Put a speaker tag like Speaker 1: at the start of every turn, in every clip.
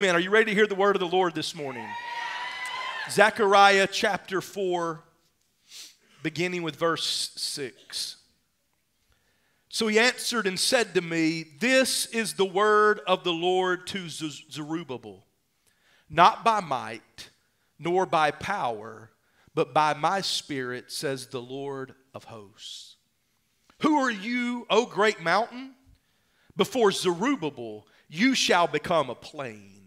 Speaker 1: Amen. Are you ready to hear the word of the Lord this morning? Zechariah chapter 4, beginning with verse 6. So he answered and said to me, This is the word of the Lord to Zerubbabel, not by might, nor by power, but by my spirit, says the Lord of hosts. Who are you, O great mountain? Before Zerubbabel, you shall become a plain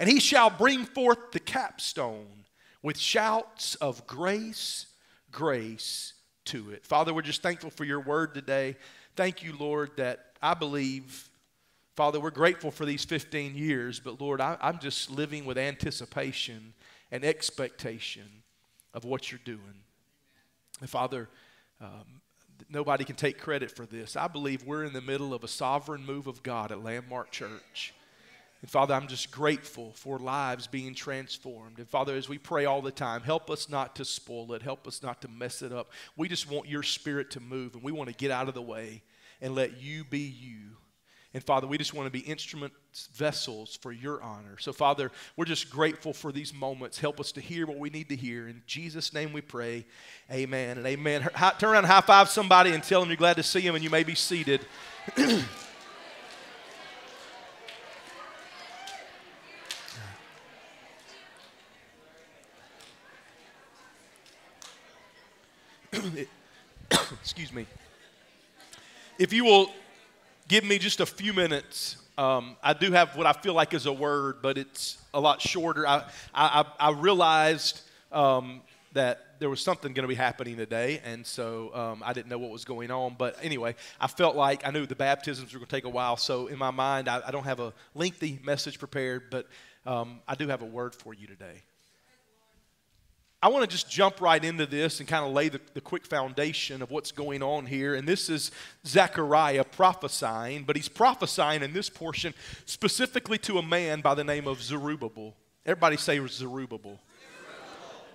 Speaker 1: and he shall bring forth the capstone with shouts of grace, grace to it. Father, we're just thankful for your word today. Thank you, Lord, that I believe, Father, we're grateful for these 15 years, but Lord, I, am just living with anticipation and expectation of what you're doing. And Father, um, nobody can take credit for this. I believe we're in the middle of a sovereign move of God at Landmark Church. And Father, I'm just grateful for lives being transformed. And Father, as we pray all the time, help us not to spoil it, help us not to mess it up. We just want your spirit to move, and we want to get out of the way and let you be you. And Father, we just want to be instruments, vessels for your honor. So, Father, we're just grateful for these moments. Help us to hear what we need to hear. In Jesus' name we pray. Amen and amen. Turn around high five somebody and tell them you're glad to see them and you may be seated. excuse me. If you will give me just a few minutes, um, I do have what I feel like is a word, but it's a lot shorter. I, I, I realized um, that there was something going to be happening today, and so um, I didn't know what was going on. But anyway, I felt like I knew the baptisms were going to take a while, so in my mind, I, I don't have a lengthy message prepared, but um, I do have a word for you today. I want to just jump right into this and kind of lay the, the, quick foundation of what's going on here. And this is Zechariah prophesying, but he's prophesying in this portion specifically to a man by the name of Zerubbabel. Everybody say Zerubbabel. Zerubbabel.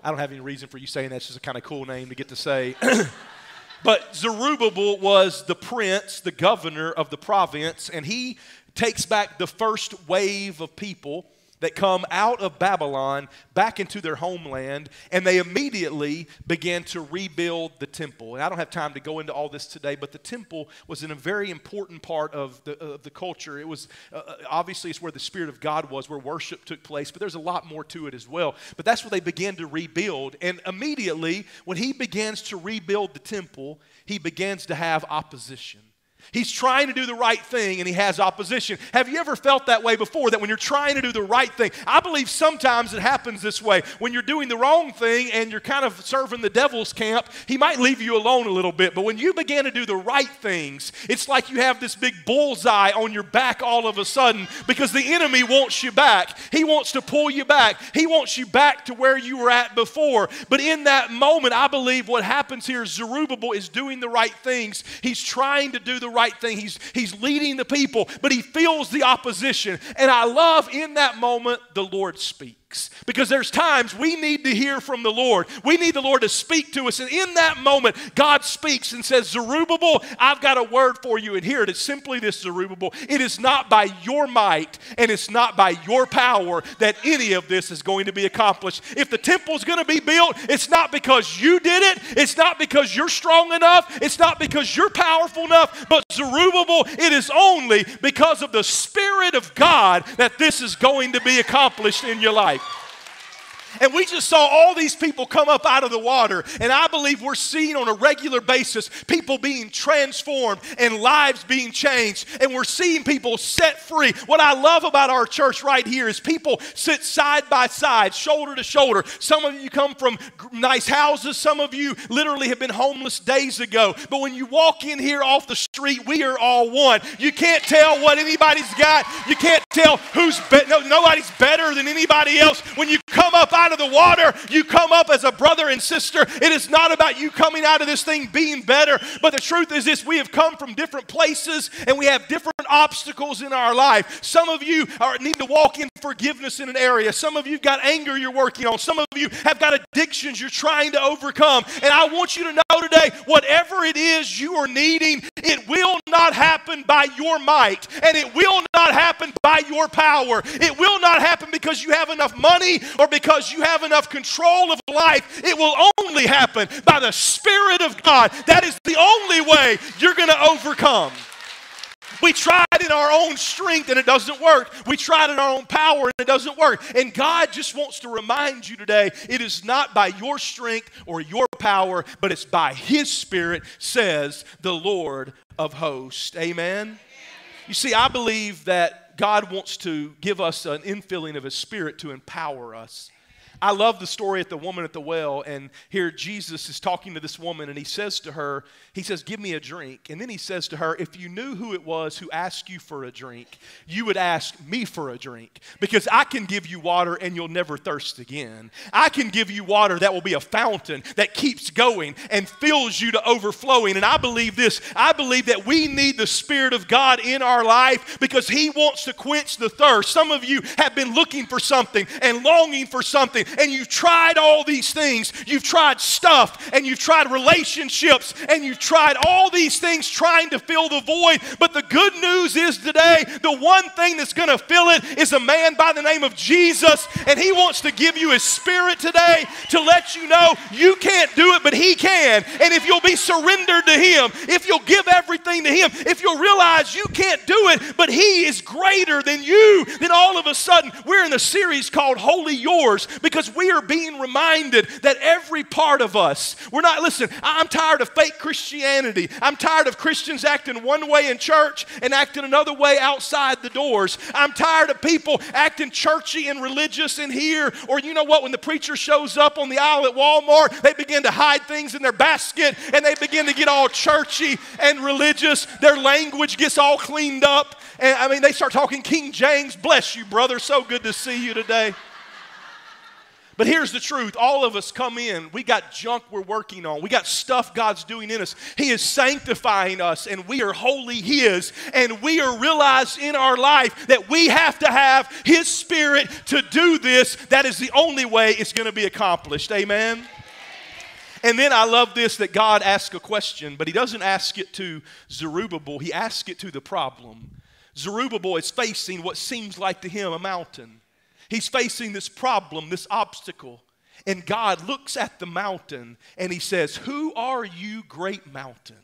Speaker 1: I don't have any reason for you saying that's just a kind of cool name to get to say. but Zerubbabel was the prince, the governor of the province, and he takes back the first wave of people that come out of Babylon back into their homeland, and they immediately began to rebuild the temple. And I don't have time to go into all this today, but the temple was in a very important part of the, of the culture. It was uh, uh, obviously it's where the Spirit of God was, where worship took place, but there's a lot more to it as well. But that's where they began to rebuild. And immediately, when he begins to rebuild the temple, he begins to have opposition. He's trying to do the right thing and he has opposition. Have you ever felt that way before? That when you're trying to do the right thing, I believe sometimes it happens this way. When you're doing the wrong thing and you're kind of serving the devil's camp, he might leave you alone a little bit. But when you begin to do the right things, it's like you have this big bullseye on your back all of a sudden because the enemy wants you back. He wants to pull you back, he wants you back to where you were at before. But in that moment, I believe what happens here is Zerubbabel is doing the right things, he's trying to do the right thing. He's, he's leading the people, but he feels the opposition. And I love in that moment, the Lord speaks because there's times we need to hear from the Lord. We need the Lord to speak to us. And in that moment, God speaks and says, Zerubbabel, I've got a word for you. And here it is simply this, Zerubbabel. It is not by your might and it's not by your power that any of this is going to be accomplished. If the temple's going to be built, it's not because you did it, it's not because you're strong enough, it's not because you're powerful enough, but Zerubbabel, it is only because of the Spirit of God that this is going to be accomplished in your life. And we just saw all these people come up out of the water. And I believe we're seeing on a regular basis people being transformed and lives being changed. And we're seeing people set free. What I love about our church right here is people sit side by side, shoulder to shoulder. Some of you come from nice houses, some of you literally have been homeless days ago. But when you walk in here off the street, we are all one. You can't tell what anybody's got, you can't tell who's no, nobody's better than anybody else. When you come up out out of the water, you come up as a brother and sister. It is not about you coming out of this thing being better. But the truth is this we have come from different places and we have different obstacles in our life. Some of you are, need to walk in forgiveness in an area. Some of you got anger you're working on. Some of you have got addictions you're trying to overcome. And I want you to know today whatever it is you are needing, it will not happen by your might and it will not happen by your power. It will not happen because you have enough money or because you have enough control of life. It will only happen by the Spirit of God. That is the only way you're going to overcome. We tried in our own strength and it doesn't work. We tried in our own power and it doesn't work. And God just wants to remind you today it is not by your strength or your power, but it's by His Spirit, says the Lord of hosts. Amen. You see, I believe that God wants to give us an infilling of His Spirit to empower us. I love the story at the woman at the well, and here Jesus is talking to this woman, and he says to her, He says, Give me a drink. And then he says to her, If you knew who it was who asked you for a drink, you would ask me for a drink, because I can give you water and you'll never thirst again. I can give you water that will be a fountain that keeps going and fills you to overflowing. And I believe this I believe that we need the Spirit of God in our life because He wants to quench the thirst. Some of you have been looking for something and longing for something and you've tried all these things. You've tried stuff and you've tried relationships and you've tried all these things trying to fill the void. But the good news is today, the one thing that's going to fill it is a man by the name of Jesus. And he wants to give you his spirit today to let you know you can't do it, but he can. And if you'll be surrendered to him, if you'll give everything to him, if you'll realize you can't do it, but he is greater than you, then all of a sudden we're in a series called Wholly Yours because because we are being reminded that every part of us, we're not, listen, I'm tired of fake Christianity. I'm tired of Christians acting one way in church and acting another way outside the doors. I'm tired of people acting churchy and religious in here. Or you know what, when the preacher shows up on the aisle at Walmart, they begin to hide things in their basket and they begin to get all churchy and religious. Their language gets all cleaned up. And I mean, they start talking King James. Bless you, brother. So good to see you today. But here's the truth all of us come in, we got junk we're working on, we got stuff God's doing in us. He is sanctifying us, and we are wholly His. And we are realized in our life that we have to have His Spirit to do this. That is the only way it's going to be accomplished. Amen. And then I love this that God asks a question, but He doesn't ask it to Zerubbabel, He asks it to the problem. Zerubbabel is facing what seems like to him a mountain. He's facing this problem, this obstacle. And God looks at the mountain and he says, Who are you, great mountain?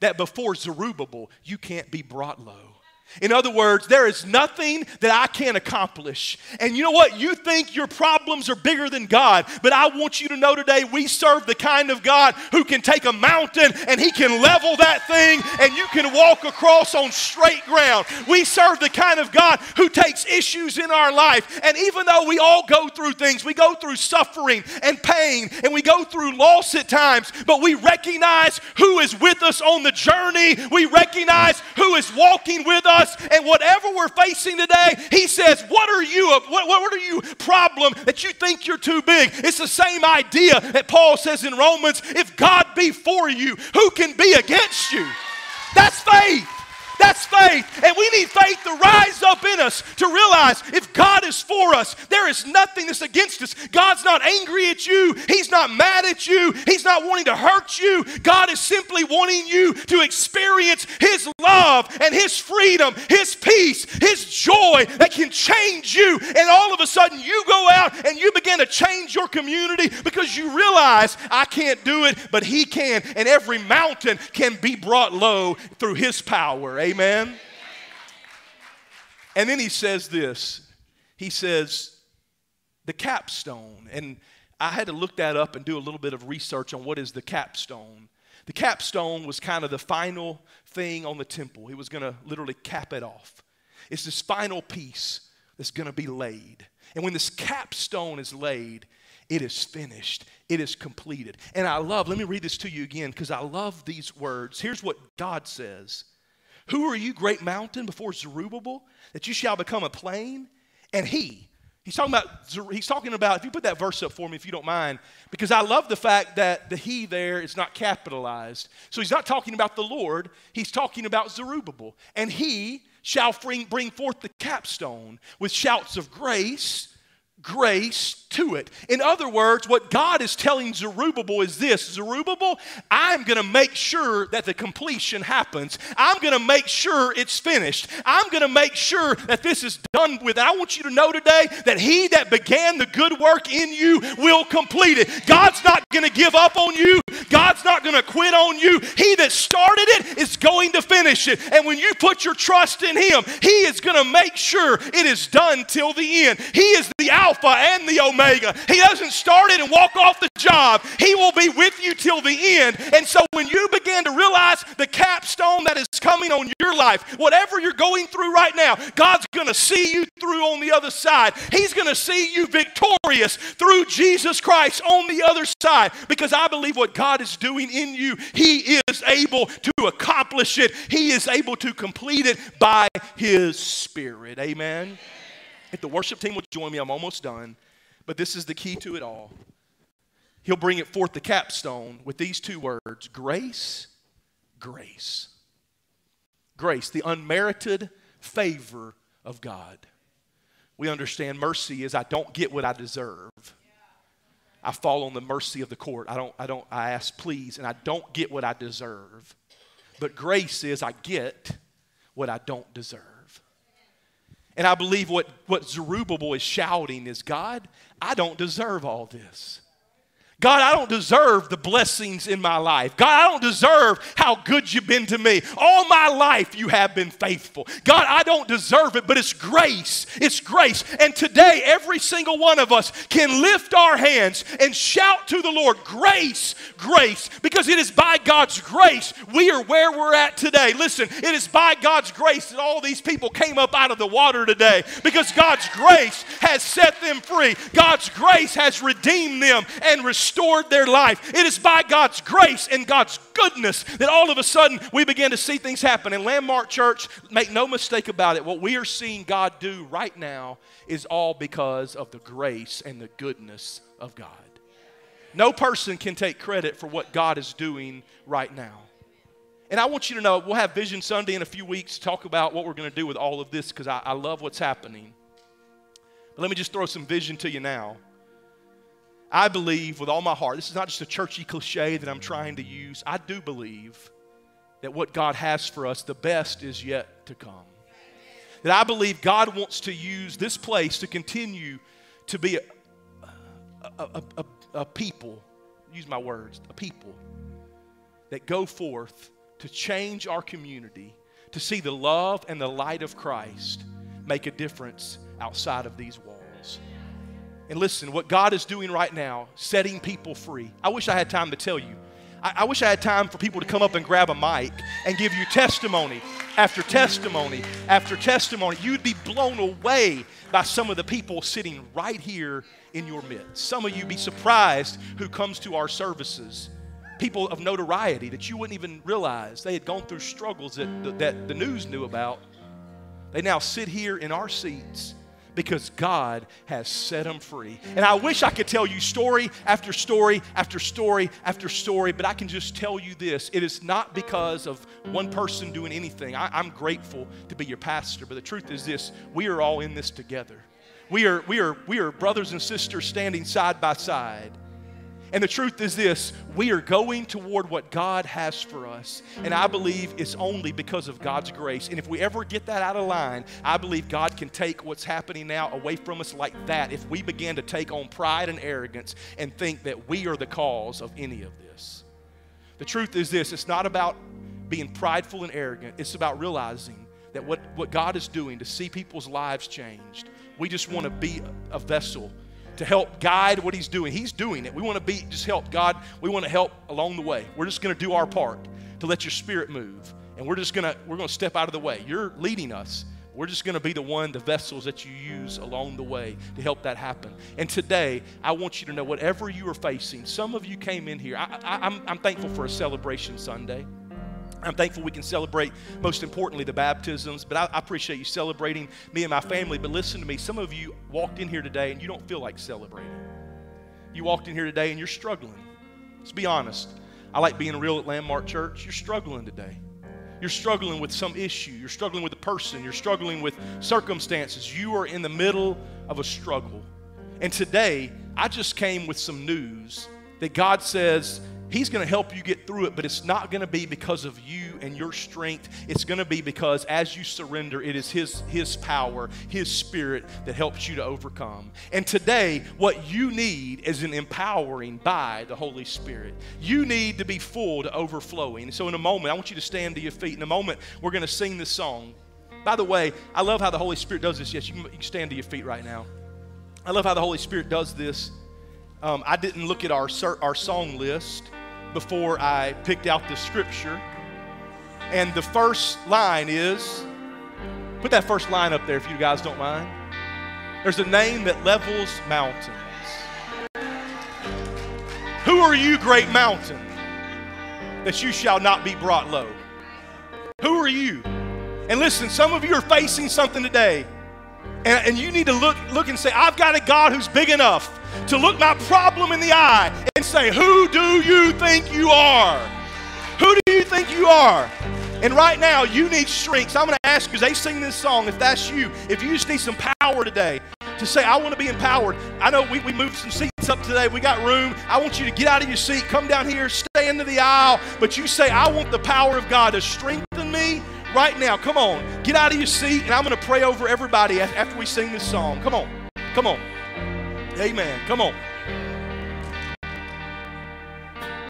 Speaker 1: That before Zerubbabel, you can't be brought low. In other words, there is nothing that I can't accomplish. And you know what? You think your problems are bigger than God, but I want you to know today we serve the kind of God who can take a mountain and he can level that thing and you can walk across on straight ground. We serve the kind of God who takes issues in our life. And even though we all go through things, we go through suffering and pain and we go through loss at times, but we recognize who is with us on the journey. We recognize who is walking with us us. And whatever we're facing today, He says, What are you, what, what are you problem that you think you're too big? It's the same idea that Paul says in Romans if God be for you, who can be against you? That's faith. That's faith. And we need faith to rise up in us to realize if God is for us, there is nothing that's against us. God's not angry at you. He's not mad at you. He's not wanting to hurt you. God is simply wanting you to experience His love and His freedom, His peace, His joy that can change you. And all of a sudden, you go out and you begin to change your community because you realize I can't do it, but He can. And every mountain can be brought low through His power. Amen. And then he says this he says, the capstone. And I had to look that up and do a little bit of research on what is the capstone. The capstone was kind of the final thing on the temple. He was going to literally cap it off. It's this final piece that's going to be laid. And when this capstone is laid, it is finished. It is completed. And I love, let me read this to you again because I love these words. Here's what God says who are you, great mountain, before Zerubbabel, that you shall become a plain? And he, He's talking about, he's talking about, if you put that verse up for me, if you don't mind, because I love the fact that the he there is not capitalized. So he's not talking about the Lord, he's talking about Zerubbabel. And he shall bring, bring forth the capstone with shouts of grace grace to it. In other words, what God is telling Zerubbabel is this Zerubbabel, I'm going to make sure that the completion happens. I'm going to make sure it's finished. I'm going to make sure that this is done with. I want you to know today that he that began the good work in you will complete it. God's not going to give up on you, God's not going to quit on you. He that started it is going to finish it. And when you put your trust in him, he is going to make sure it is done till the end. He is the Alpha and the Omega. He doesn't start it and walk off the job. He will be with you till the end. And so when you begin to realize the capstone that is coming on your life, whatever you're going through right now, God's going to see you through on the other side. He's going to see you victorious through Jesus Christ on the other side because I believe what God is doing in you, He is able to accomplish it. He is able to complete it by His Spirit. Amen. If the worship team would join me, I'm almost done. But this is the key to it all. He'll bring it forth the capstone with these two words grace, grace. Grace, the unmerited favor of God. We understand mercy is I don't get what I deserve. I fall on the mercy of the court. I don't, I don't, I ask please, and I don't get what I deserve. But grace is I get what I don't deserve. And I believe what, what Zerubbabel is shouting is God, I don't deserve all this. God, I don't deserve the blessings in my life. God, I don't deserve how good you've been to me. All my life you have been faithful. God, I don't deserve it, but it's grace. It's grace. And today, every single one of us can lift our hands and shout to the Lord, Grace, grace, because it is by God's grace we are where we're at today. Listen, it is by God's grace that all these people came up out of the water today because God's grace has set them free. God's grace has redeemed them and restored restored their life. It is by God's grace and God's goodness that all of a sudden we begin to see things happen. In Landmark Church, make no mistake about it, what we are seeing God do right now is all because of the grace and the goodness of God. No person can take credit for what God is doing right now. And I want you to know we'll have Vision Sunday in a few weeks to talk about what we're going to do with all of this because I, I, love what's happening. But let me just throw some vision to you now. I believe with all my heart, this is not just a churchy cliche that I'm trying to use. I do believe that what God has for us, the best is yet to come. That I believe God wants to use this place to continue to be a, a, a, a people, use my words, a people that go forth to change our community, to see the love and the light of Christ make a difference outside of these walls. And listen, what God is doing right now, setting people free. I wish I had time to tell you. I, I, wish I had time for people to come up and grab a mic and give you testimony after testimony after testimony. You'd be blown away by some of the people sitting right here in your midst. Some of you be surprised who comes to our services. People of notoriety that you wouldn't even realize they had gone through struggles that, that the news knew about. They now sit here in our seats because God has set them free. And I wish I could tell you story after story after story after story, but I can just tell you this it is not because of one person doing anything. I, am grateful to be your pastor, but the truth is this we are all in this together. We are, we, are, we are brothers and sisters standing side by side. And the truth is this we are going toward what God has for us. And I believe it's only because of God's grace. And if we ever get that out of line, I believe God can take what's happening now away from us like that if we begin to take on pride and arrogance and think that we are the cause of any of this. The truth is this it's not about being prideful and arrogant, it's about realizing that what, what God is doing to see people's lives changed. We just want to be a vessel to help guide what he's doing. He's doing it. We want to be just help God. We want to help along the way. We're just going to do our part to let your spirit move. And we're just going to we're going to step out of the way. You're leading us. We're just going to be the one, the vessels that you use along the way to help that happen. And today, I want you to know whatever you are facing, some of you came in here. I, am thankful for a celebration Sunday. I'm thankful we can celebrate, most importantly, the baptisms, but I, I, appreciate you celebrating me and my family. But listen to me, some of you walked in here today and you don't feel like celebrating. You walked in here today and you're struggling. Let's be honest. I like being real at Landmark Church. You're struggling today. You're struggling with some issue. You're struggling with a person. You're struggling with circumstances. You are in the middle of a struggle. And today, I just came with some news that God says He's going to help you get through it, but it's not going to be because of you and your strength. It's going to be because as you surrender, it is His, His power, His Spirit that helps you to overcome. And today, what you need is an empowering by the Holy Spirit. You need to be full to overflowing. So, in a moment, I want you to stand to your feet. In a moment, we're going to sing this song. By the way, I love how the Holy Spirit does this. Yes, you can, you can stand to your feet right now. I love how the Holy Spirit does this. Um, I didn't look at our, our song list before I picked out the scripture. And the first line is put that first line up there if you guys don't mind. There's a name that levels mountains. Who are you, great mountain, that you shall not be brought low? Who are you? And listen, some of you are facing something today, and, and you need to look, look and say, I've got a God who's big enough to look my problem in the eye and say, Who do you think you are? Who do you think you are? And right now, you need strength. So I'm going to ask you as they sing this song, if that's you, if you just need some power today to say, I want to be empowered. I know we, we moved some seats up today. We got room. I want you to get out of your seat, come down here, stay into the aisle. But you say, I want the power of God to strengthen me right now. Come on. Get out of your seat, and I'm going to pray over everybody after we sing this song. Come on. Come on. Amen. Come on.